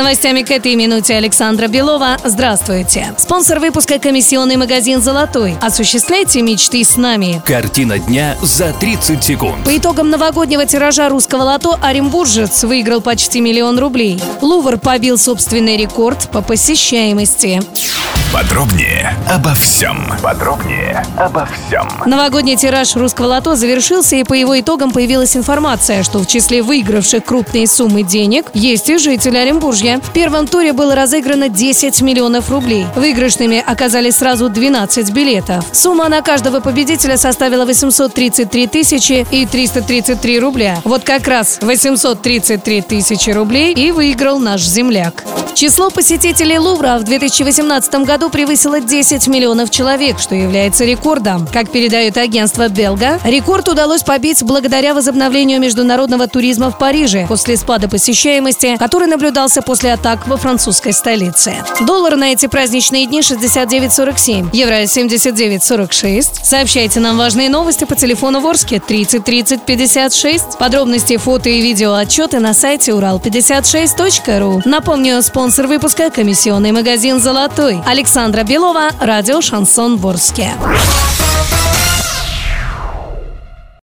Новостями к этой минуте Александра Белова. Здравствуйте. Спонсор выпуска комиссионный магазин «Золотой». Осуществляйте мечты с нами. Картина дня за 30 секунд. По итогам новогоднего тиража русского лото Оренбуржец выиграл почти миллион рублей. Лувр побил собственный рекорд по посещаемости. Подробнее обо всем. Подробнее обо всем. Новогодний тираж русского лото завершился, и по его итогам появилась информация, что в числе выигравших крупные суммы денег есть и жители Оренбуржья. В первом туре было разыграно 10 миллионов рублей. Выигрышными оказались сразу 12 билетов. Сумма на каждого победителя составила 833 тысячи и 333 рубля. Вот как раз 833 тысячи рублей и выиграл наш земляк. Число посетителей Лувра в 2018 году превысило 10 миллионов человек, что является рекордом. Как передает агентство Белга, рекорд удалось побить благодаря возобновлению международного туризма в Париже после спада посещаемости, который наблюдался после атак во французской столице. Доллар на эти праздничные дни 69.47, евро 79.46. Сообщайте нам важные новости по телефону Ворске 30 30 56. Подробности, фото и видео отчеты на сайте урал56.ру. Напомню, спонсор выпуска – комиссионный магазин «Золотой». Александра Белова, радио «Шансон Ворске».